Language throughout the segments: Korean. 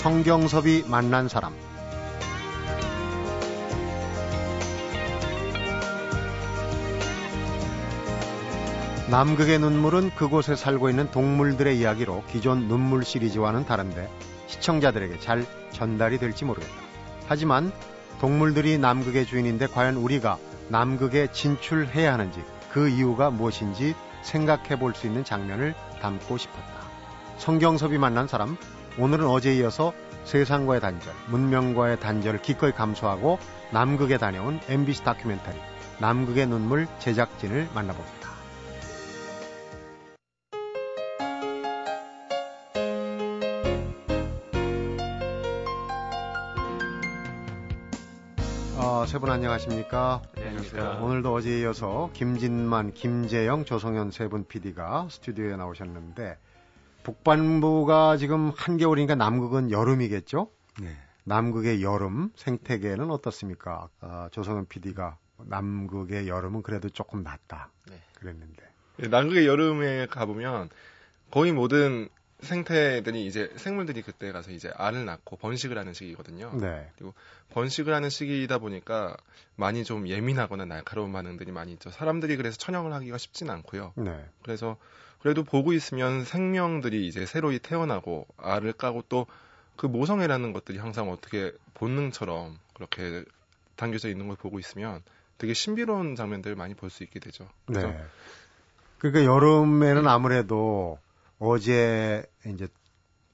성경섭이 만난 사람 남극의 눈물은 그곳에 살고 있는 동물들의 이야기로 기존 눈물 시리즈와는 다른데 시청자들에게 잘 전달이 될지 모르겠다. 하지만 동물들이 남극의 주인인데 과연 우리가 남극에 진출해야 하는지 그 이유가 무엇인지 생각해 볼 수 있는 장면을 담고 싶었다. 성경섭이 만난 사람, 오늘은 어제에 이어서 세상과의 단절, 문명과의 단절을 기꺼이 감수하고 남극에 다녀온 MBC 다큐멘터리 남극의 눈물 제작진을 만나봅니다. 세분 안녕하십니까? 네, 안녕하십니까. 오늘도 어제에 이어서 김진만, 김재영, 조성현 세 분 PD가 스튜디오에 나오셨는데 북반부가 지금 한겨울이니까 남극은 여름이겠죠? 네. 남극의 여름 생태계는 어떻습니까? 아, 조성현 PD가 남극의 여름은 그래도 조금 낫다. 네. 그랬는데. 네, 남극의 여름에 가보면 거의 모든 생태들이 이제 생물들이 그때 가서 이제 알을 낳고 번식을 하는 시기거든요. 네. 그리고 번식을 하는 시기이다 보니까 많이 좀 예민하거나 날카로운 반응들이 많이 있죠. 사람들이 그래서 천형을 하기가 쉽지는 않고요. 네. 그래서 그래도 보고 있으면 생명들이 이제 새로이 태어나고 알을 까고 또 그 모성애라는 것들이 항상 어떻게 본능처럼 그렇게 담겨져 있는 걸 보고 있으면 되게 신비로운 장면들을 많이 볼 수 있게 되죠. 네. 그러니까 여름에는 아무래도 어제 이제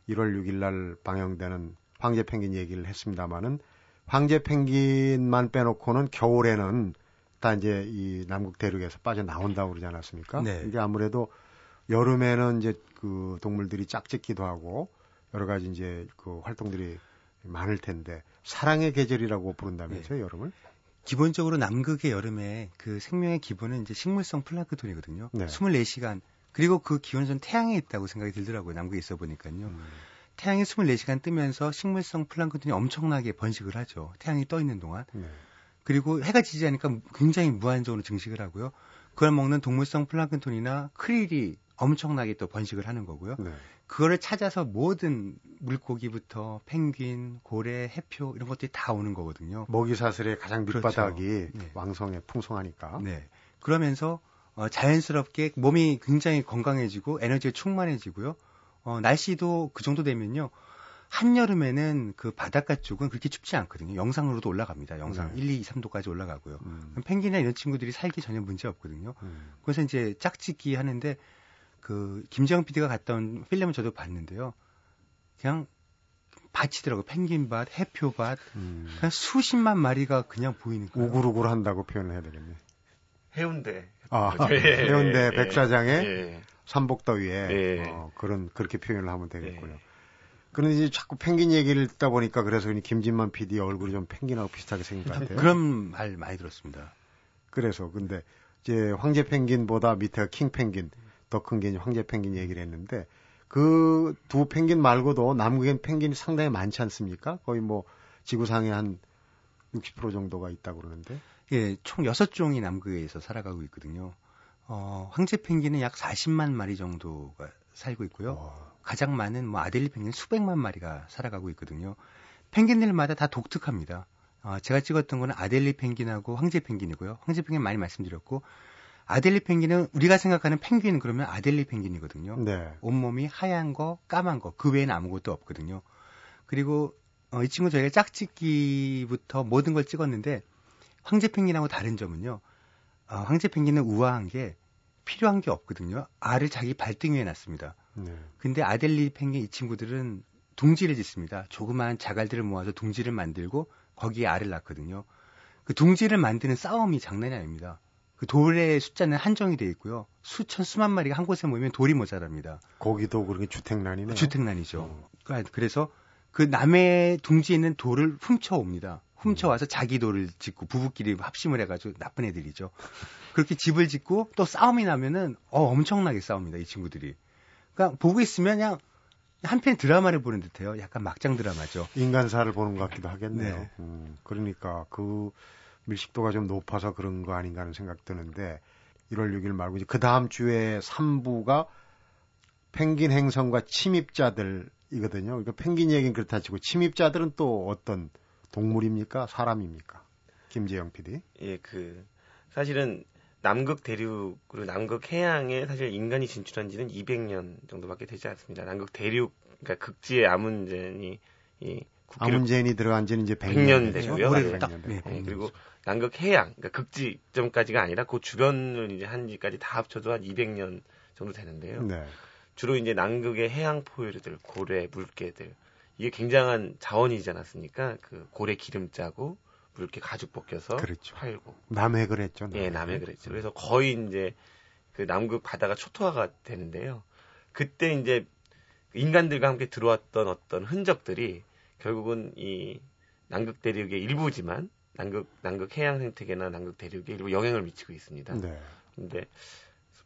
1월 6일 날 방영되는 황제 펭귄 얘기를 했습니다마는 황제 펭귄만 빼놓고는 겨울에는 다 이제 이 남극 대륙에서 빠져 나온다고 그러지 않았습니까? 네. 이게 아무래도 여름에는 이제 그 동물들이 짝짓기도 하고 여러 가지 이제 그 활동들이 많을 텐데 사랑의 계절이라고 부른다면서요, 네. 여름을? 기본적으로 남극의 여름에 그 생명의 기본은 이제 식물성 플랑크톤이거든요. 네. 24시간 그리고 그 기온은 전 태양에 있다고 생각이 들더라고요. 남극에 있어 보니까요. 음. 태양이 24시간 뜨면서 식물성 플랑크톤이 엄청나게 번식을 하죠. 태양이 떠 있는 동안. 네. 그리고 해가 지지 않으니까 굉장히 무한적으로 증식을 하고요. 그걸 먹는 동물성 플랑크톤이나 크릴이 엄청나게 또 번식을 하는 거고요. 네. 그거를 찾아서 모든 물고기부터 펭귄, 고래, 해표 이런 것들이 다 오는 거거든요. 먹이 사슬의 가장 그렇죠. 밑바닥이 그렇죠. 네. 왕성해 풍성하니까. 네. 그러면서 어, 자연스럽게 몸이 굉장히 건강해지고 에너지가 충만해지고요. 어, 날씨도 그 정도 되면요. 한여름에는 그 바닷가 쪽은 그렇게 춥지 않거든요. 영상으로도 올라갑니다. 영상 네. 1, 2, 3도까지 올라가고요. 음. 펭귄이나 이런 친구들이 살기 전혀 문제 없거든요. 음. 그래서 이제 짝짓기 하는데 그 김재영 PD가 갔다 온 필름을 저도 봤는데요. 그냥 밭이더라고 펭귄밭, 해표밭, 음. 그냥 수십만 마리가 그냥 보이는 거예요. 우글우글 한다고 표현을 해야 되겠네. 해운대. 아, 예, 해운대 예, 백사장의 예. 삼복더위에 예. 어, 그런 그렇게 표현을 하면 되겠고요. 예. 그런데 이제 자꾸 펭귄 얘기를 듣다 보니까 그래서 김진만 PD 얼굴이 좀 펭귄하고 비슷하게 생긴 것 같아요. 그런 말 많이 들었습니다. 그래서 근데 이제 황제 펭귄보다 밑에가 킹 펭귄 더큰게 황제 펭귄 얘기를 했는데 그 두 펭귄 말고도 남극엔 펭귄이 상당히 많지 않습니까? 거의 뭐 지구상에 한 60% 정도가 있다고 그러는데. 예, 총 6종이 남극에서 살아가고 있거든요. 어, 황제 펭귄은 약 40만 마리 정도가 살고 있고요. 와. 가장 많은 뭐 아델리 펭귄 수백만 마리가 살아가고 있거든요. 펭귄들마다 다 독특합니다. 어, 제가 찍었던 거는 아델리 펭귄하고 황제 펭귄이고요. 황제 펭귄 많이 말씀드렸고 아델리 펭귄은 우리가 생각하는 펭귄 그러면 아델리 펭귄이거든요. 네. 온몸이 하얀 거, 까만 거, 그 외에는 아무것도 없거든요. 그리고 어, 이 친구 저희가 짝짓기부터 모든 걸 찍었는데 황제 펭귄하고 다른 점은요. 어, 황제 펭귄은 우아한 게 필요한 게 없거든요. 알을 자기 발등 위에 놨습니다. 네. 근데 아델리 펭귄 이 친구들은 둥지를 짓습니다. 조그마한 자갈들을 모아서 둥지를 만들고 거기에 알을 낳거든요. 그 둥지를 만드는 싸움이 장난이 아닙니다. 그 돌의 숫자는 한정이 되어 있고요. 수천 수만 마리가 한 곳에 모이면 돌이 모자랍니다. 거기도 그렇게 주택난이네. 주택난이죠. 어. 그러니까 그래서 그 남의 둥지에 있는 돌을 훔쳐옵니다. 훔쳐와서 자기 돌을 짓고 부부끼리 합심을 해가지고 나쁜 애들이죠. 그렇게 집을 짓고 또 싸움이 나면은 어 엄청나게 싸웁니다 이 친구들이. 그러니까 보고 있으면 그냥 한편 드라마를 보는 듯해요. 약간 막장 드라마죠. 인간사를 보는 것 같기도 하겠네요. 네. 음, 그러니까 그 밀식도가 좀 높아서 그런 거 아닌가 하는 생각 드는데 1월 6일 말고 이제 그 다음 주에 3부가 펭귄 행성과 침입자들 그러니까 펭귄 얘기는 그렇다 치고 침입자들은 또 어떤 동물입니까? 사람입니까? 김재영 PD. 예, 그 사실은 남극 대륙으로 남극 해양에 사실 인간이 진출한 지는 200년 정도밖에 되지 않습니다. 남극 대륙 그러니까 극지의 아문젠이 이 아문젠이 들어간 지는 이제 100년, 100년 되고요. 오래됐다. 네, 네, 그리고 남극 해양 그러니까 극지점까지가 아니라 그 주변을 이제 한 지까지 다 합쳐도 한 200년 정도 되는데요. 네. 주로 이제 남극의 해양 포유류들, 고래, 물개들 이게 굉장한 자원이지 않았습니까? 그 고래 기름 짜고 물개 가죽 벗겨서 그렇죠. 팔고 남해 그랬죠. 남해. 예, 남해 그랬죠. 그래서 거의 이제 그 남극 바다가 초토화가 되는데요. 그때 이제 인간들과 함께 들어왔던 어떤 흔적들이 결국은 이 남극 대륙의 일부지만 남극 남극 해양 생태계나 남극 대륙에 일부 영향을 미치고 있습니다. 네. 근데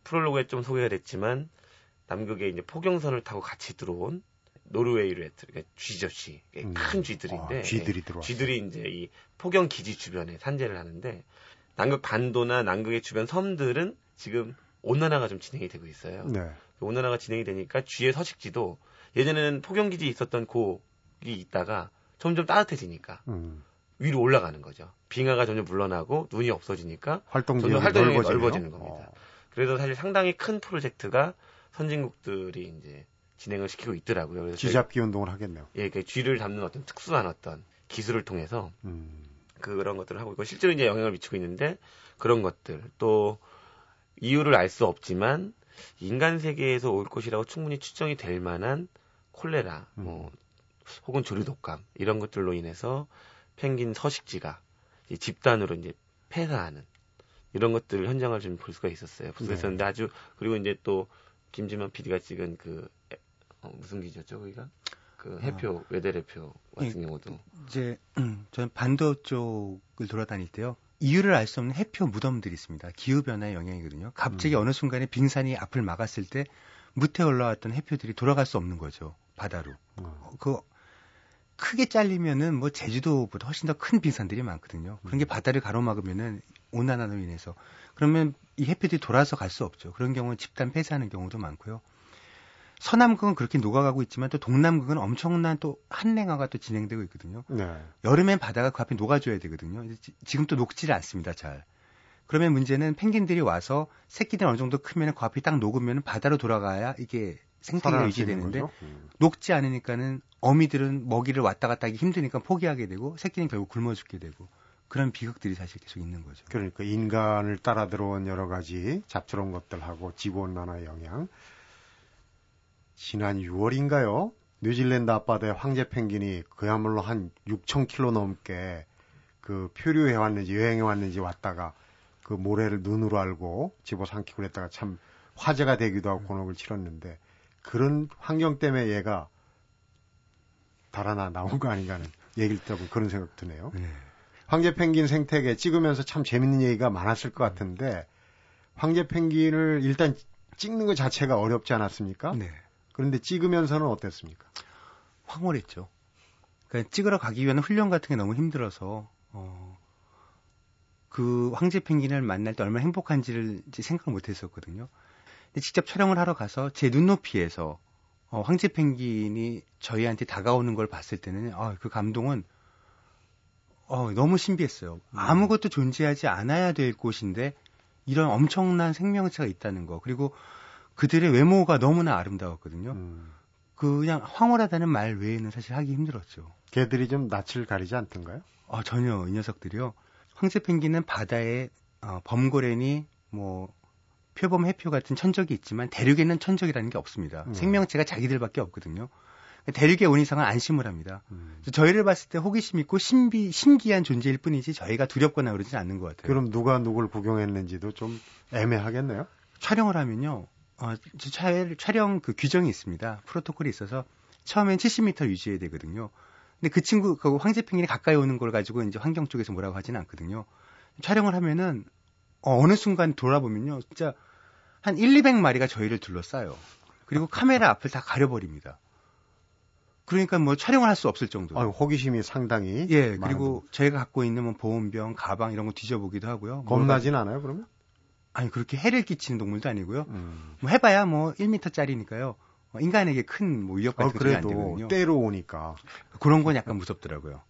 프롤로그에 좀 소개가 됐지만 남극에 이제 포경선을 타고 같이 들어온 노르웨이 rat, 그러니까 쥐저씨, 음. 큰 쥐들인데 아, 쥐들이 들어 쥐들이 이제 이 포경 기지 주변에 산재를 하는데 남극 반도나 남극의 주변 섬들은 지금 온난화가 좀 진행이 되고 있어요. 네. 그 온난화가 진행이 되니까 쥐의 서식지도 예전에는 포경 기지 있었던 곳이 있다가 점점 따뜻해지니까 음. 위로 올라가는 거죠. 빙하가 점점 물러나고 눈이 없어지니까 활동 점점 활동이 넓어지는 겁니다. 어. 그래서 사실 상당히 큰 프로젝트가 선진국들이 이제 진행을 시키고 있더라고요. 그래서 쥐잡기 운동을 하겠네요. 예, 그 쥐를 잡는 어떤 특수한 어떤 기술을 통해서 음. 그런 것들을 하고 있고 실제로 이제 영향을 미치고 있는데 그런 것들 또 이유를 알 수 없지만 인간 세계에서 올 것이라고 충분히 추정이 될 만한 콜레라, 음. 뭐 혹은 조류독감 이런 것들로 인해서 펭귄 서식지가 집단으로 이제 폐사하는 이런 것들 현장을 좀 볼 수가 있었어요. 볼 수가 네. 있었는데 아주 그리고 이제 또 김지만 PD가 찍은 그 어, 무슨 기지였죠 거기가? 그 해표 아. 외대래표 같은 예, 경우도 이제 음, 저는 반도 쪽을 돌아다닐 때요. 이유를 알 수 없는 해표 무덤들이 있습니다. 기후 변화의 영향이거든요. 갑자기 음. 어느 순간에 빙산이 앞을 막았을 때 무태 올라왔던 해표들이 돌아갈 수 없는 거죠. 바다로. 음. 그 크게 잘리면은 뭐 제주도보다 훨씬 더 큰 빙산들이 많거든요. 그런 게 음. 바다를 가로막으면은 온난화로 인해서 그러면 이 해표들이 돌아서 갈 수 없죠. 그런 경우는 집단 폐쇄하는 경우도 많고요. 서남극은 그렇게 녹아가고 있지만 또 동남극은 엄청난 또 한랭화가 또 진행되고 있거든요. 네. 여름엔 바다가 그 앞에 녹아줘야 되거든요. 지금 또 녹지를 않습니다, 잘. 그러면 문제는 펭귄들이 와서 새끼들 어느 정도 크면 그 앞이 딱 녹으면 바다로 돌아가야 이게 생태계가 유지되는데 음. 녹지 않으니까는 어미들은 먹이를 왔다 갔다 하기 힘드니까 포기하게 되고 새끼는 결국 굶어 죽게 되고 그런 비극들이 사실 계속 있는 거죠. 그러니까 인간을 따라 들어온 여러 가지 잡초런 것들하고 지구온난화 영향. 지난 6월인가요? 뉴질랜드 앞바다에 황제 펭귄이 그야말로 한 6천 킬로 넘게 그 표류해 왔는지 여행해 왔는지 왔다가 그 모래를 눈으로 알고 집어 삼키고 그랬다가 참 화제가 되기도 하고 곤혹을 치렀는데 그런 환경 때문에 얘가 달아나 나온 거 아닌가 하는 얘기를 듣고 그런 생각 드네요. 네. 황제 펭귄 생태계 찍으면서 참 재밌는 얘기가 많았을 것 같은데 황제 펭귄을 일단 찍는 것 자체가 어렵지 않았습니까? 네. 그런데 찍으면서는 어땠습니까? 황홀했죠. 그러니까 찍으러 가기 위한 훈련 같은 게 너무 힘들어서 어, 그 황제 펭귄을 만날 때 얼마나 행복한지를 생각을 못 했었거든요. 직접 촬영을 하러 가서 제 눈높이에서 어, 황제 펭귄이 저희한테 다가오는 걸 봤을 때는 어, 그 감동은 어, 너무 신비했어요. 음. 아무것도 존재하지 않아야 될 곳인데 이런 엄청난 생명체가 있다는 거. 그리고 그들의 외모가 너무나 아름다웠거든요. 음. 그냥 황홀하다는 말 외에는 사실 하기 힘들었죠. 개들이 좀 낯을 가리지 않던가요? 아, 전혀 이 녀석들이요. 황새 펭귄은 바다에 어, 범고래니 뭐 표범 해표 같은 천적이 있지만 대륙에는 천적이라는 게 없습니다. 음. 생명체가 자기들밖에 없거든요. 대륙에 온 이상은 안심을 합니다. 음. 저희를 봤을 때 호기심 있고 신비, 신기한 존재일 뿐이지 저희가 두렵거나 그러진 않는 것 같아요. 그럼 누가 누굴 구경했는지도 좀 애매하겠네요. 촬영을 하면요. 어, 촬영 그 규정이 있습니다. 프로토콜이 있어서 처음엔 70m 유지해야 되거든요. 근데 그 친구, 그 황제 펭귄이 가까이 오는 걸 가지고 이제 환경 쪽에서 뭐라고 하지는 않거든요. 촬영을 하면은 어, 어느 순간 돌아보면요. 진짜 한 1, 200마리가 저희를 둘러싸요. 그리고 카메라 앞을 다 가려버립니다. 그러니까 뭐 촬영을 할 수 없을 정도로. 아, 호기심이 상당히. 예, 그리고 저희가 갖고 있는 뭐 보온병, 가방 이런 거 뒤져보기도 하고요. 겁나진 않아요, 그러면? 아니, 그렇게 해를 끼치는 동물도 아니고요. 음. 뭐 해봐야 뭐 1m짜리니까요. 인간에게 큰 뭐 위협 같은 어, 그래도 안 되거든요. 때로 오니까 그런 건 약간 무섭더라고요.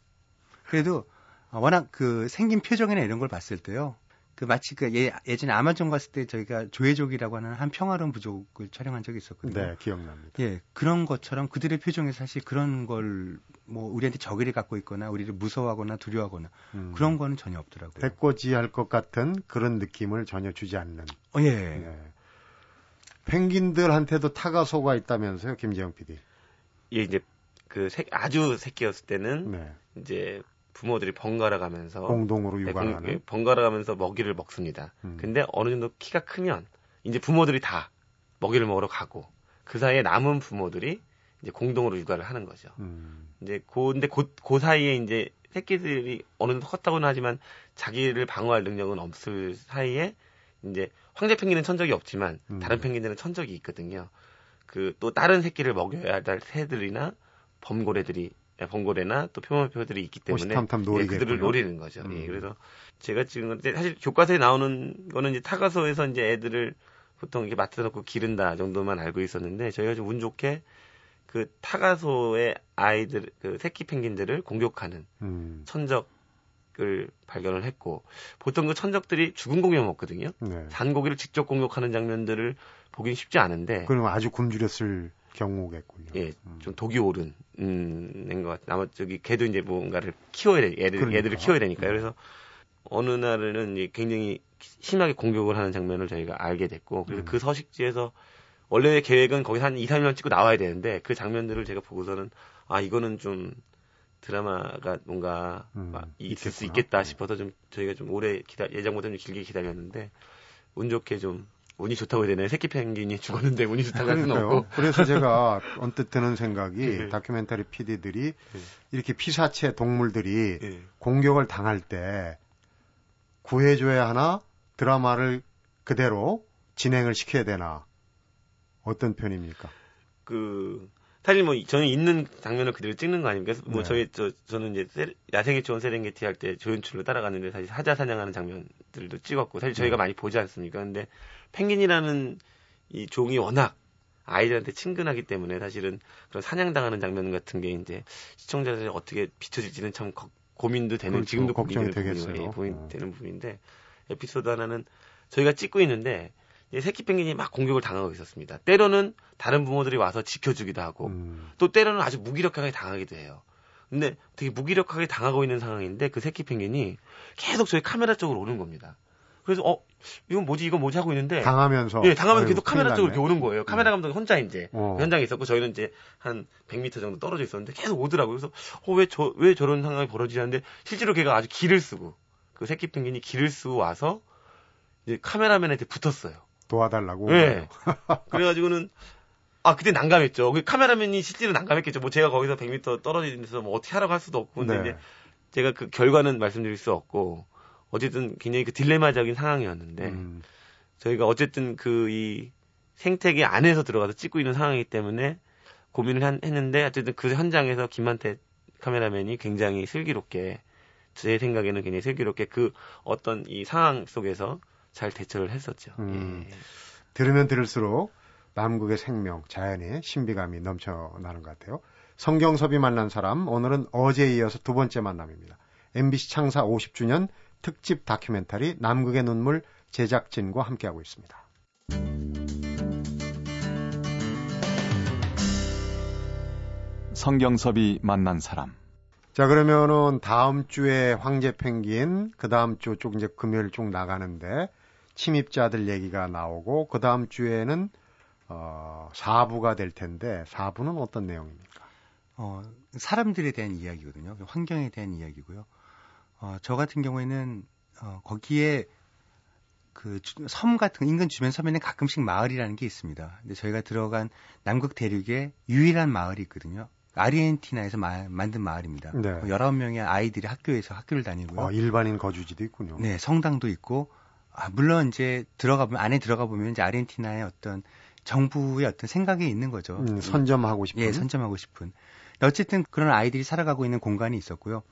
그래도 워낙 그 생긴 표정이나 이런 걸 봤을 때요. 그 마치 그 예, 예전에 아마존 갔을 때 저희가 조회족이라고 하는 한 평화로운 부족을 촬영한 적이 있었거든요. 네, 기억납니다. 예, 그런 것처럼 그들의 표정에 사실 그런 걸 뭐 우리한테 적의를 갖고 있거나 우리를 무서워하거나 두려워하거나 음. 그런 거는 전혀 없더라고요. 배꼬지할 것 같은 그런 느낌을 전혀 주지 않는. 어, 예. 예. 펭귄들한테도 타가소가 있다면서요, 김재영 PD? 예, 이제 그 새, 아주 새끼였을 때는 네. 이제 부모들이 번갈아 가면서 공동으로 육아하는 네, 번갈아 가면서 먹이를 먹습니다. 음. 근데 어느 정도 키가 크면 이제 부모들이 다 먹이를 먹으러 가고 그 사이에 남은 부모들이 이제 공동으로 육아를 하는 거죠. 음. 이제 고 근데 고, 그 사이에 이제 새끼들이 어느 정도 컸다고는 하지만 자기를 방어할 능력은 없을 사이에 이제 황제 펭귄은 천적이 없지만 음. 다른 펭귄들은 천적이 있거든요. 그 또 다른 새끼를 먹여야 할 새들이나 범고래들이 예, 번고래나 또 표범표들이 있기 때문에 예, 그들을 노리는 거죠. 예, 음. 예, 그래서 제가 지금 사실 교과서에 나오는 거는 이제 타가소에서 이제 애들을 보통 이렇게 맡아놓고 기른다 정도만 알고 있었는데 저희가 좀 운 좋게 그 타가소의 아이들 그 새끼 펭귄들을 공격하는 음. 천적을 발견을 했고 보통 그 천적들이 죽은 고기만 먹거든요. 네. 산고기를 직접 공격하는 장면들을 보긴 쉽지 않은데. 그럼 아주 굶주렸을 경우겠군요. 예, 음. 좀 독이 오른 음, 낸것 같아. 아마 저기 걔도 이제 뭔가를 키워야 돼. 애들 그러니까. 얘들을 키워야 되니까. 요 음. 그래서 어느 날은 이제 굉장히 심하게 공격을 하는 장면을 저희가 알게 됐고 그래서 음. 그 서식지에서 원래 계획은 거기서 한 2, 3년 찍고 나와야 되는데 그 장면들을 제가 보고서는 아 이거는 좀 드라마가 뭔가 음, 있을 있겠구나. 수 있겠다 싶어서 좀 저희가 좀 오래 기다 예정보다 좀 길게 기다렸는데 운 좋게 좀 운이 좋다고 해야 되나요? 새끼 펭귄이 죽었는데 운이 좋다고 할 수는 없고. 그래서 제가 언뜻 드는 생각이 네. 다큐멘터리 PD들이 네. 이렇게 피사체 동물들이 네. 공격을 당할 때 구해줘야 하나 드라마를 그대로 진행을 시켜야 되나 어떤 편입니까? 그 사실 뭐 저는 있는 장면을 그대로 찍는 거 아닙니까? 뭐 네. 저희 저 저는 이제 세, 야생의 초원 세렝게티 할 때 조연출로 따라갔는데 사실 사자 사냥하는 장면들도 찍었고 사실 저희가 네. 많이 보지 않습니까? 근데 펭귄이라는 이 종이 워낙 아이들한테 친근하기 때문에 사실은 그런 사냥당하는 장면 같은 게 이제 시청자들이 어떻게 비춰질지는 참 거, 고민도 되는 그렇죠. 지금도 걱정이 되겠어요. 예, 고민 되는 어. 부분인데 에피소드 하나는 저희가 찍고 있는데 새끼 펭귄이 막 공격을 당하고 있었습니다. 때로는 다른 부모들이 와서 지켜주기도 하고 음. 또 때로는 아주 무기력하게 당하기도 해요. 근데 되게 무기력하게 당하고 있는 상황인데 그 새끼 펭귄이 계속 저희 카메라 쪽으로 오는 겁니다. 그래서 어 이건 뭐지 이건 뭐지 하고 있는데 당하면서 예 당하면 계속 카메라 쪽으로 이렇게 오는 거예요. 카메라 음. 감독이 혼자 이제 어. 현장에 있었고 저희는 이제 한 100m 정도 떨어져 있었는데 계속 오더라고요. 그래서 어왜 저 왜 저런 상황이 벌어지는데 실제로 걔가 아주 길을 쓰고 그 새끼 펭귄이 길을 쓰고 와서 이제 카메라맨한테 붙었어요. 도와달라고. 네. 그래가지고는 아 그때 난감했죠. 그 카메라맨이 실제로 난감했겠죠. 뭐 제가 거기서 100m 떨어진 데서 뭐 어떻게 하라고 할 수도 없고 근데 네. 이제 제가 그 결과는 말씀드릴 수 없고 어쨌든 굉장히 그 딜레마적인 상황이었는데 음. 저희가 어쨌든 그 이 생태계 안에서 들어가서 찍고 있는 상황이기 때문에 고민을 한, 했는데 어쨌든 그 현장에서 김만태 카메라맨이 굉장히 슬기롭게 제 생각에는 굉장히 슬기롭게 그 어떤 이 상황 속에서 잘 대처를 했었죠. 음, 예. 들으면 들을수록 남극의 생명, 자연의 신비감이 넘쳐나는 것 같아요. 성경섭이 만난 사람, 오늘은 어제에 이어서 두 번째 만남입니다. MBC 창사 50주년 특집 다큐멘터리 남극의 눈물 제작진과 함께하고 있습니다. 성경섭이 만난 사람. 자, 그러면은 다음 주에 황제 펭귄, 그 다음 주 쪽 이제 금요일 쪽 나가는데 침입자들 얘기가 나오고 그 다음 주에는 어, 4부가 될 텐데 4부는 어떤 내용입니까? 어, 사람들에 대한 이야기거든요. 환경에 대한 이야기고요. 어, 저 같은 경우에는 어, 거기에 그 섬 같은 인근 주변 섬에는 가끔씩 마을이라는 게 있습니다. 근데 저희가 들어간 남극 대륙에 유일한 마을이 있거든요. 아르헨티나에서 마, 만든 마을입니다. 네. 19명의 아이들이 학교에서 학교를 다니고요. 어, 일반인 거주지도 있군요. 네, 성당도 있고 아, 물론 이제 들어가 보면 안에 들어가 보면 이제 아르헨티나의 어떤 정부의 어떤 생각이 있는 거죠. 음, 선점하고 싶은. 예, 선점하고 싶은. 어쨌든 그런 아이들이 살아가고 있는 공간이 있었고요.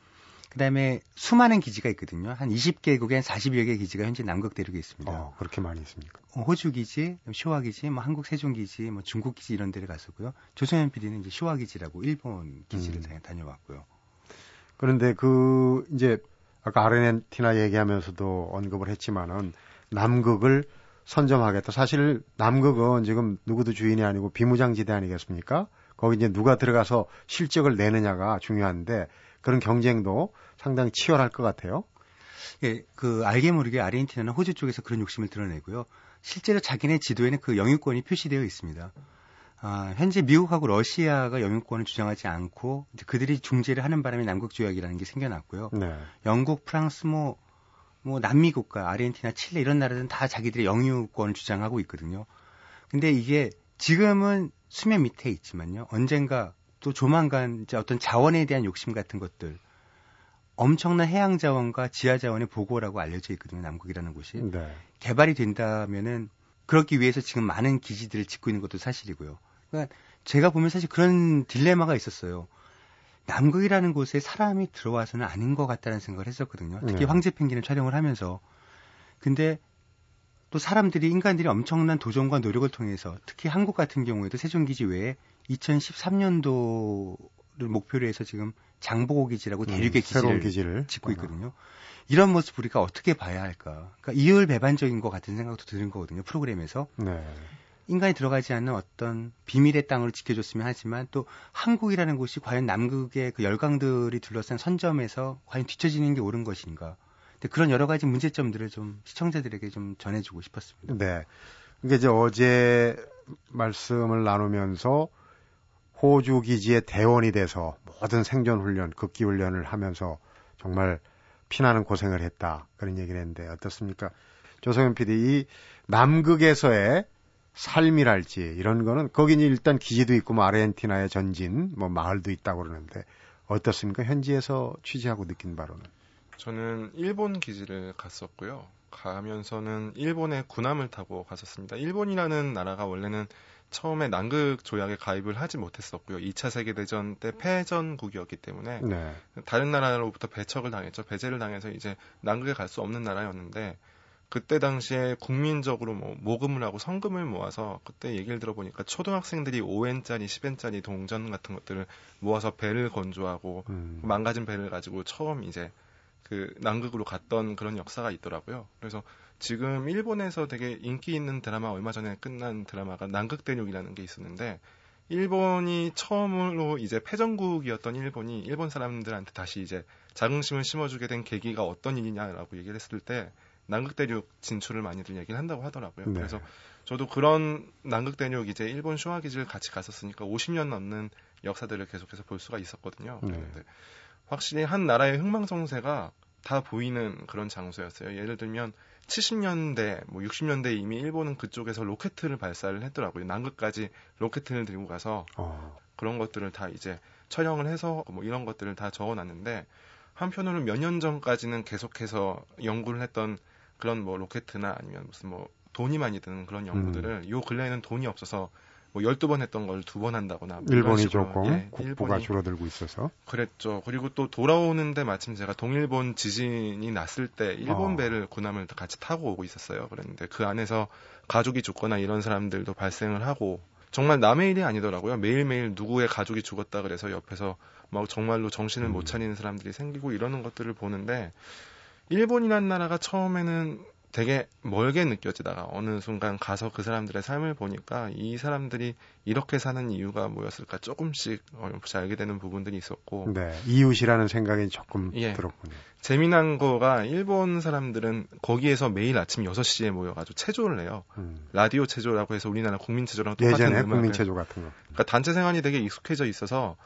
그다음에 수많은 기지가 있거든요. 한 20개국에 한 40여 개 기지가 현재 남극 대륙에 있습니다. 어, 그렇게 많이 있습니까? 어, 호주 기지, 쇼와 기지, 뭐 한국 세종 기지, 뭐 중국 기지 이런 데를 갔었고요. 조선현 PD는 이제 쇼와 기지라고 일본 기지를 음. 다녀왔고요. 그런데 그 이제 아까 아르헨티나 얘기하면서도 언급을 했지만은 남극을 선점하겠다. 사실 남극은 지금 누구도 주인이 아니고 비무장지대 아니겠습니까? 거기 이제 누가 들어가서 실적을 내느냐가 중요한데 그런 경쟁도 상당히 치열할 것 같아요. 예, 그 알게 모르게 아르헨티나는 호주 쪽에서 그런 욕심을 드러내고요. 실제로 자기네 지도에는 그 영유권이 표시되어 있습니다. 아, 현재 미국하고 러시아가 영유권을 주장하지 않고 그들이 중재를 하는 바람에 남극 조약이라는 게 생겨났고요. 네. 영국, 프랑스, 뭐, 뭐 남미 국가, 아르헨티나, 칠레 이런 나라들은 다 자기들의 영유권을 주장하고 있거든요. 근데 이게 지금은 수면 밑에 있지만요. 언젠가 또 조만간 이제 어떤 자원에 대한 욕심 같은 것들 엄청난 해양 자원과 지하 자원의 보고라고 알려져 있거든요. 남극이라는 곳이 네. 개발이 된다면은 그렇기 위해서 지금 많은 기지들을 짓고 있는 것도 사실이고요. 그러니까 제가 보면 사실 그런 딜레마가 있었어요. 남극이라는 곳에 사람이 들어와서는 아닌 것 같다는 생각을 했었거든요. 특히 네. 황제 펭귄을 촬영을 하면서. 근데 또 사람들이 인간들이 엄청난 도전과 노력을 통해서 특히 한국 같은 경우에도 세종기지 외에 2013년도를 목표로 해서 지금 장보고 기지라고 음, 대륙의 음, 기지를, 기지를, 짓고 있거든요. 이런 모습 우리가 어떻게 봐야 할까? 그러니까 이율 배반적인 것 같은 생각도 드는 거거든요. 프로그램에서. 네. 인간이 들어가지 않는 어떤 비밀의 땅으로 지켜줬으면 하지만 또 한국이라는 곳이 과연 남극의 그 열강들이 둘러싼 선점에서 과연 뒤처지는 게 옳은 것인가. 근데 그런 여러 가지 문제점들을 좀 시청자들에게 좀 전해주고 싶었습니다. 네. 이게 이제 어제 말씀을 나누면서 호주 기지의 대원이 돼서 모든 생존 훈련, 극기 훈련을 하면서 정말 피나는 고생을 했다. 그런 얘기를 했는데 어떻습니까? 조성현 PD, 이 남극에서의 삶이랄지 이런 거는 거기는 일단 기지도 있고 뭐 아르헨티나의 전진 뭐 마을도 있다고 그러는데 어떻습니까? 현지에서 취재하고 느낀 바로는 저는 일본 기지를 갔었고요. 가면서는 일본의 군함을 타고 갔었습니다. 일본이라는 나라가 원래는 처음에 남극 조약에 가입을 하지 못했었고요. 2차 세계 대전 때 패전국이었기 때문에 네. 다른 나라로부터 배척을 당했죠. 배제를 당해서 이제 남극에 갈 수 없는 나라였는데 그때 당시에 국민적으로 뭐 모금을 하고 성금을 모아서 그때 얘기를 들어보니까 초등학생들이 5엔짜리, 10엔짜리 동전 같은 것들을 모아서 배를 건조하고 음. 망가진 배를 가지고 처음 이제 그 남극으로 갔던 그런 역사가 있더라고요. 그래서 지금 일본에서 되게 인기 있는 드라마 얼마 전에 끝난 드라마가 남극 대륙이라는 게 있었는데 일본이 처음으로 이제 패전국이었던 일본이 일본 사람들한테 다시 이제 자긍심을 심어주게 된 계기가 어떤 일이냐라고 얘기를 했을 때 남극대륙 진출을 많이들 얘기를 한다고 하더라고요. 네. 그래서 저도 그런 남극대륙 이제 일본 쇼와기지를 같이 갔었으니까 50년 넘는 역사들을 계속해서 볼 수가 있었거든요. 네. 그런데 확실히 한 나라의 흥망성쇠가 다 보이는 그런 장소였어요. 예를 들면 70년대, 뭐 60년대 이미 일본은 그쪽에서 로켓을 발사를 했더라고요. 남극까지 로켓을 들고 가서 어. 그런 것들을 다 이제 촬영을 해서 뭐 이런 것들을 다 적어놨는데 한편으로는 몇 년 전까지는 계속해서 연구를 했던 그런 뭐 로켓이나 아니면 무슨 뭐 돈이 많이 드는 그런 연구들을 음. 요 근래에는 돈이 없어서 뭐 12번 했던 걸 두 번 한다거나 뭐 일본이 조금 예, 국부가 일본이 줄어들고 있어서 그랬죠. 그리고 또 돌아오는데 마침 제가 동일본 지진이 났을 때 일본 어. 배를 군함을 같이 타고 오고 있었어요. 그랬는데 그 안에서 가족이 죽거나 이런 사람들도 발생을 하고 정말 남의 일이 아니더라고요. 매일매일 누구의 가족이 죽었다 그래서 옆에서 막 정말로 정신을 음. 못 차리는 사람들이 생기고 이러는 것들을 보는데 일본이란 나라가 처음에는 되게 멀게 느껴지다가 어느 순간 가서 그 사람들의 삶을 보니까 이 사람들이 이렇게 사는 이유가 뭐였을까 조금씩 어렴풋이 알게 되는 부분들이 있었고 네 이웃이라는 생각이 조금 예, 들었군요. 재미난 거가 일본 사람들은 거기에서 매일 아침 6시에 모여가지고 체조를 해요. 음. 라디오 체조라고 해서 우리나라 국민 체조랑 똑같은 예전에 국민 체조 같은 거. 그러니까 단체 생활이 되게 익숙해져 있어서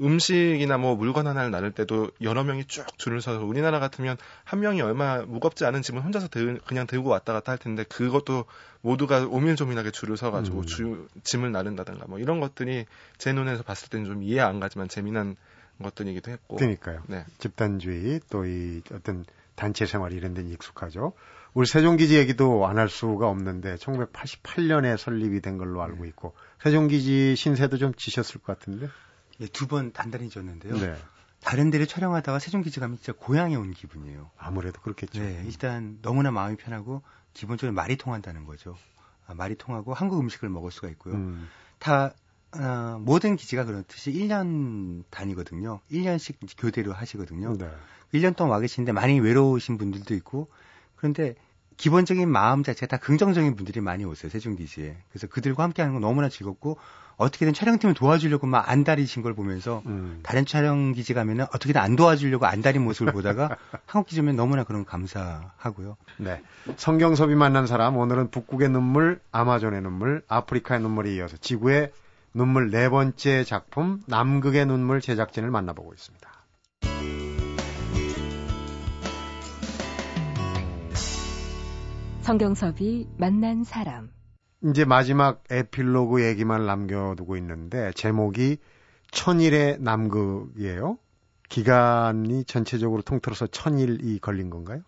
음식이나 뭐 물건 하나를 나눌 때도 여러 명이 쭉 줄을 서서 우리나라 같으면 한 명이 얼마 무겁지 않은 짐을 혼자서 들, 그냥 들고 왔다 갔다 할 텐데 그것도 모두가 오밀조밀하게 줄을 서가지고 음. 주, 짐을 나른다든가 뭐 이런 것들이 제 눈에서 봤을 때는 좀 이해 안 가지만 재미난 것들이기도 했고. 그러니까요. 네. 집단주의 또 이 어떤 단체 생활 이런 데는 익숙하죠. 우리 세종기지 얘기도 안 할 수가 없는데 1988년에 설립이 된 걸로 알고 있고 세종기지 신세도 좀 지셨을 것 같은데. 예, 두 번 단단히 졌는데요. 네. 다른 데를 촬영하다가 세종기지 가면 진짜 고향에 온 기분이에요. 아무래도 그렇겠죠. 네, 일단 너무나 마음이 편하고 기본적으로 말이 통한다는 거죠. 아, 말이 통하고 한국 음식을 먹을 수가 있고요. 음. 다 어, 모든 기지가 그렇듯이 1년 단위거든요. 1년씩 교대로 하시거든요. 네. 1년 동안 와 계시는데 많이 외로우신 분들도 있고 그런데 기본적인 마음 자체가 다 긍정적인 분들이 많이 오세요. 세종기지에. 그래서 그들과 함께 하는 건 너무나 즐겁고 어떻게든 촬영팀을 도와주려고 막 안달이신 걸 보면서 음. 다른 촬영 기지 가면은 어떻게든 안 도와주려고 안달인 모습을 보다가 한국 기지 오면 너무나 그런 감사하고요. 네. 성경섭이 만난 사람 오늘은 북극의 눈물, 아마존의 눈물, 아프리카의 눈물에 이어서 지구의 눈물 네 번째 작품 남극의 눈물 제작진을 만나보고 있습니다. 성경섭이 만난 사람. 이제 마지막 에필로그 얘기만 남겨두고 있는데 제목이 천일의 남극이에요. 기간이 전체적으로 통틀어서 천일이 걸린 건가요?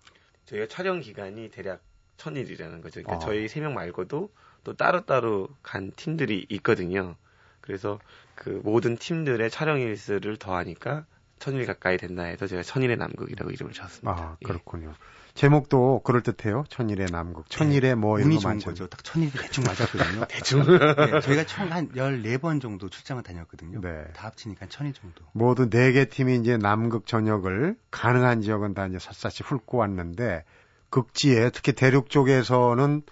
저희가 촬영 기간이 대략 천일이라는 거죠. 그러니까 어. 저희 세 명 말고도 또 따로따로 간 팀들이 있거든요. 그래서 그 모든 팀들의 촬영 일수를 더하니까 천일 가까이 됐나 해서 제가 천일의 남극이라고 이름을 지었습니다. 아, 그렇군요. 예. 제목도 그럴 듯해요. 천일의 남극. 천일의 뭐 이런 거 많죠. 거죠. 딱 천일이 대충 맞았거든요. 대충. 네, 저희가 총 한 14번 정도 출장을 다녔거든요. 네. 다 합치니까 천일 정도. 모두 4개 팀이 이제 남극 전역을 가능한 지역은 다 이제 샅샅이 훑고 왔는데 극지에 특히 대륙 쪽에서는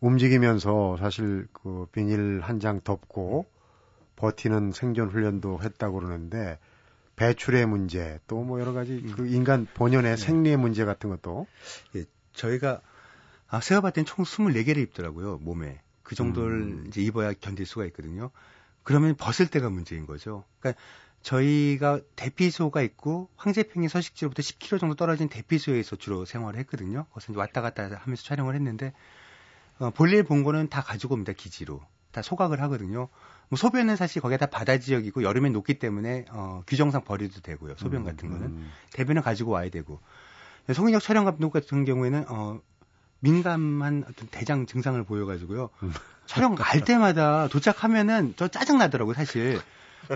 움직이면서 사실 그 비닐 한 장 덮고 버티는 생존 훈련도 했다고 그러는데 배출의 문제 또 뭐 여러 가지 음. 그 인간 본연의 네. 생리의 문제 같은 것도 예, 저희가 아, 세어봤을 땐총 24개를 입더라고요, 몸에. 그 정도를 음. 이제 입어야 견딜 수가 있거든요. 그러면 벗을 때가 문제인 거죠. 그러니까 저희가 대피소가 있고 황제평이 서식지로부터 10km 정도 떨어진 대피소에서 주로 생활을 했거든요. 거기서 이제 왔다 갔다 하면서 촬영을 했는데 어, 볼일 본 거는 다 가지고 옵니다, 기지로. 다 소각을 하거든요. 뭐 소변은 사실 거기에 다 바다 지역이고 여름에 녹기 때문에 어, 규정상 버려도 되고요. 소변 음, 같은 거는 음. 대변을 가지고 와야 되고 송인혁 촬영 감독 같은 경우에는 어, 민감한 어떤 대장 증상을 보여가지고요. 음. 촬영 갈 때마다 도착하면은 저 짜증 나더라고요, 사실.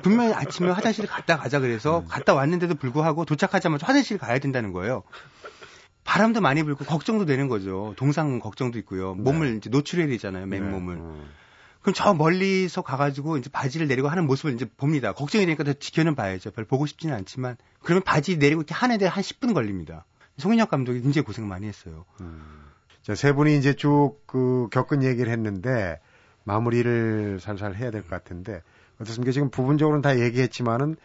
분명히 아침에 화장실 갔다 가자 그래서 음. 갔다 왔는데도 불구하고 도착하자마자 화장실 가야 된다는 거예요. 바람도 많이 불고 걱정도 되는 거죠. 동상 걱정도 있고요. 몸을 네. 이제 노출해야 되잖아요, 맨몸을. 네. 음. 그럼 저 멀리서 가가지고 이제 바지를 내리고 하는 모습을 이제 봅니다. 걱정이 되니까 더 지켜는 봐야죠. 별 보고 싶지는 않지만. 그러면 바지 내리고 이렇게 하는데 한 10분 걸립니다. 송인혁 감독이 굉장히 고생 많이 했어요. 음. 자, 세 분이 이제 쭉 그 겪은 얘기를 했는데 마무리를 살살 해야 될 것 같은데 어떻습니까? 지금 부분적으로는 다 얘기했지만은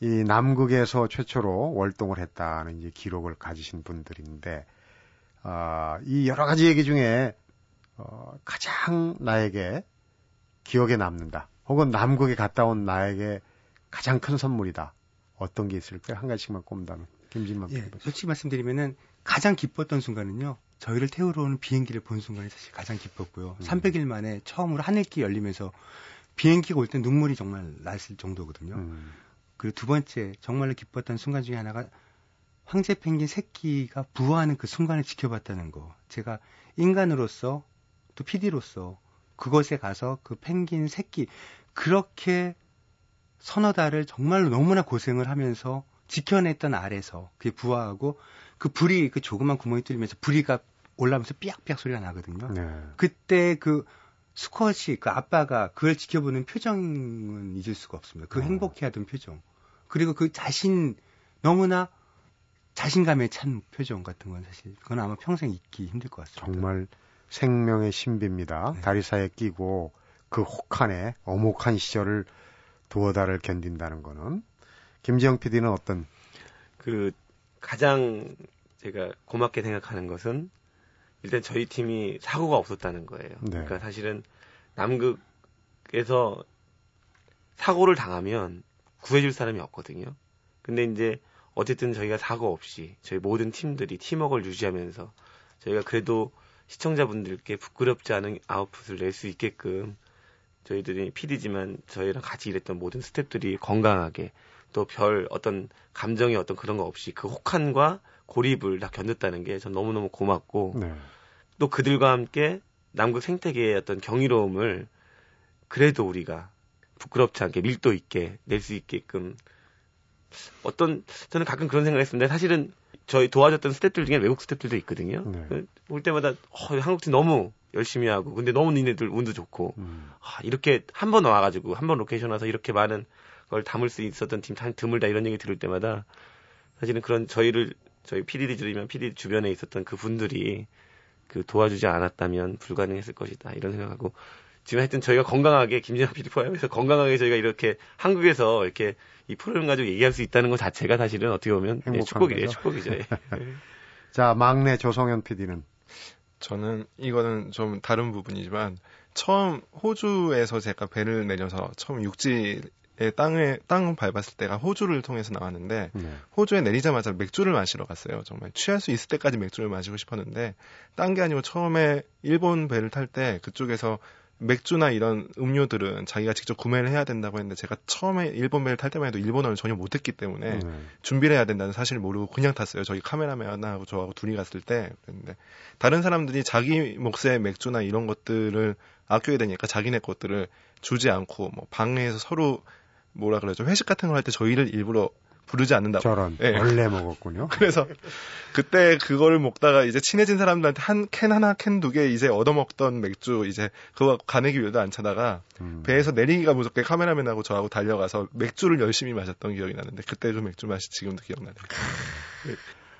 이 남극에서 최초로 월동을 했다는 이제 기록을 가지신 분들인데 아, 이 여러 가지 얘기 중에 어, 가장 나에게 기억에 남는다. 혹은 남극에 갔다 온 나에게 가장 큰 선물이다. 어떤 게 있을까요? 한 가지씩만 꼽는다면. 김진만 예, 솔직히 말씀드리면은 가장 기뻤던 순간은요. 저희를 태우러 오는 비행기를 본 순간이 사실 가장 기뻤고요. 음. 300일 만에 처음으로 하늘길 열리면서 비행기가 올 때 눈물이 정말 났을 정도거든요. 음. 그리고 두 번째 정말로 기뻤던 순간 중에 하나가 황제 펭귄 새끼가 부화하는 그 순간을 지켜봤다는 거. 제가 인간으로서 또 PD로서 그곳에 가서 그 펭귄 새끼 그렇게 서너 달을 정말로 너무나 고생을 하면서 지켜냈던 아래서 그게 부화하고 그 불이 그 조그만 구멍이 뚫리면서 불이가 올라오면서 삐약삐약 소리가 나거든요. 네. 그때 그 수컷이 그 아빠가 그걸 지켜보는 표정은 잊을 수가 없습니다. 그 어. 행복해하던 표정. 그리고 그 자신 너무나 자신감에 찬 표정 같은 건 사실 그건 아마 평생 잊기 힘들 것 같습니다. 정말 생명의 신비입니다. 네. 다리사이에 끼고 그 혹한에 어목한 시절을 두어 달을 견딘다는 거는 김지영 PD는 어떤 그 가장 제가 고맙게 생각하는 것은 일단 저희 팀이 사고가 없었다는 거예요. 네. 그러니까 사실은 남극에서 사고를 당하면 구해줄 사람이 없거든요. 근데 이제 어쨌든 저희가 사고 없이 저희 모든 팀들이 팀워크를 유지하면서 저희가 그래도 시청자분들께 부끄럽지 않은 아웃풋을 낼 수 있게끔 저희들이 PD지만 저희랑 같이 일했던 모든 스탭들이 건강하게 또 별 어떤 감정의 어떤 그런 거 없이 그 혹한과 고립을 다 견뎠다는 게 전 너무너무 고맙고 네. 또 그들과 함께 남극 생태계의 어떤 경이로움을 그래도 우리가 부끄럽지 않게 밀도 있게 낼 수 있게끔 어떤 저는 가끔 그런 생각했습니다. 사실은 저희 도와줬던 스태프들 중에 외국 스태프들도 있거든요. 네. 그올 때마다 어, 한국팀 너무 열심히 하고 근데 너무 니네들 운도 좋고 음. 아, 이렇게 한 번 와가지고 한 번 로케이션 와서 이렇게 많은 걸 담을 수 있었던 팀 드물다 이런 얘기 들을 때마다 사실은 그런 저희를 저희 PD들이면 PD 주변에 있었던 그 분들이 그 도와주지 않았다면 불가능했을 것이다 이런 생각하고 지금 하여튼 저희가 건강하게 김진아 PD 포함해서 건강하게 저희가 이렇게 한국에서 이렇게 이 프로그램 가지고 얘기할 수 있다는 것 자체가 사실은 어떻게 보면 예, 축복이에요, 축복이죠. 예. 자 막내 조성현 PD는 저는 이거는 좀 다른 부분이지만 처음 호주에서 제가 배를 내려서 처음 육지에 땅에 땅 밟았을 때가 호주를 통해서 나왔는데 네. 호주에 내리자마자 맥주를 마시러 갔어요. 정말 취할 수 있을 때까지 맥주를 마시고 싶었는데 딴 게 아니고 처음에 일본 배를 탈 때 그쪽에서 맥주나 이런 음료들은 자기가 직접 구매를 해야 된다고 했는데 제가 처음에 일본 배를 탈 때만 해도 일본어를 전혀 못했기 때문에 음. 준비를 해야 된다는 사실을 모르고 그냥 탔어요. 저희 카메라맨하고 저하고 둘이 갔을 때 그랬는데 다른 사람들이 자기 몫의 맥주나 이런 것들을 아껴야 되니까 자기네 것들을 주지 않고 뭐 방에서 서로 뭐라 그러죠 회식 같은 걸 할 때 저희를 일부러 부르지 않는다. 저런 네. 원래 먹었군요. 그래서 그때 그거를 먹다가 이제 친해진 사람들한테 한 캔 하나 캔 두 개 이제 얻어먹던 맥주 이제 그거 가내기 위해도 안 차다가 음. 배에서 내리기가 무섭게 카메라맨하고 저하고 달려가서 맥주를 열심히 마셨던 기억이 나는데 그때 그 맥주 맛이 지금도 기억나네요.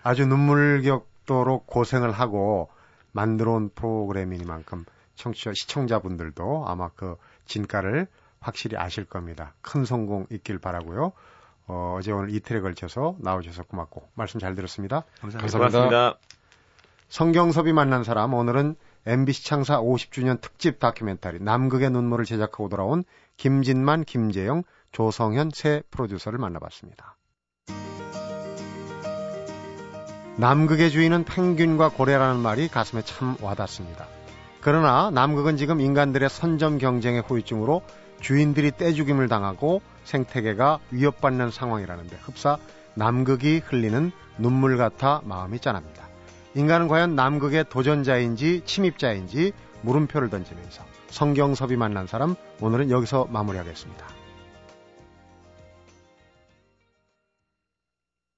아주 눈물겹도록 고생을 하고 만들어 온 프로그램이니만큼 청취자 시청자분들도 아마 그 진가를 확실히 아실 겁니다. 큰 성공 있길 바라고요. 어, 어제 오늘 이틀에 걸쳐서 나오셔서 고맙고 말씀 잘 들었습니다. 감사합니다. 감사합니다. 성경섭이 만난 사람 오늘은 MBC 창사 50주년 특집 다큐멘터리 남극의 눈물을 제작하고 돌아온 김진만, 김재영, 조성현 새 프로듀서를 만나봤습니다. 남극의 주인은 펭귄과 고래라는 말이 가슴에 참 와닿습니다. 그러나 남극은 지금 인간들의 선점 경쟁의 후유증으로 주인들이 떼죽임을 당하고 생태계가 위협받는 상황이라는데 흡사 남극이 흘리는 눈물 같아 마음이 짠합니다. 인간은 과연 남극의 도전자인지 침입자인지 물음표를 던지면서 성경섭이 만난 사람 오늘은 여기서 마무리하겠습니다.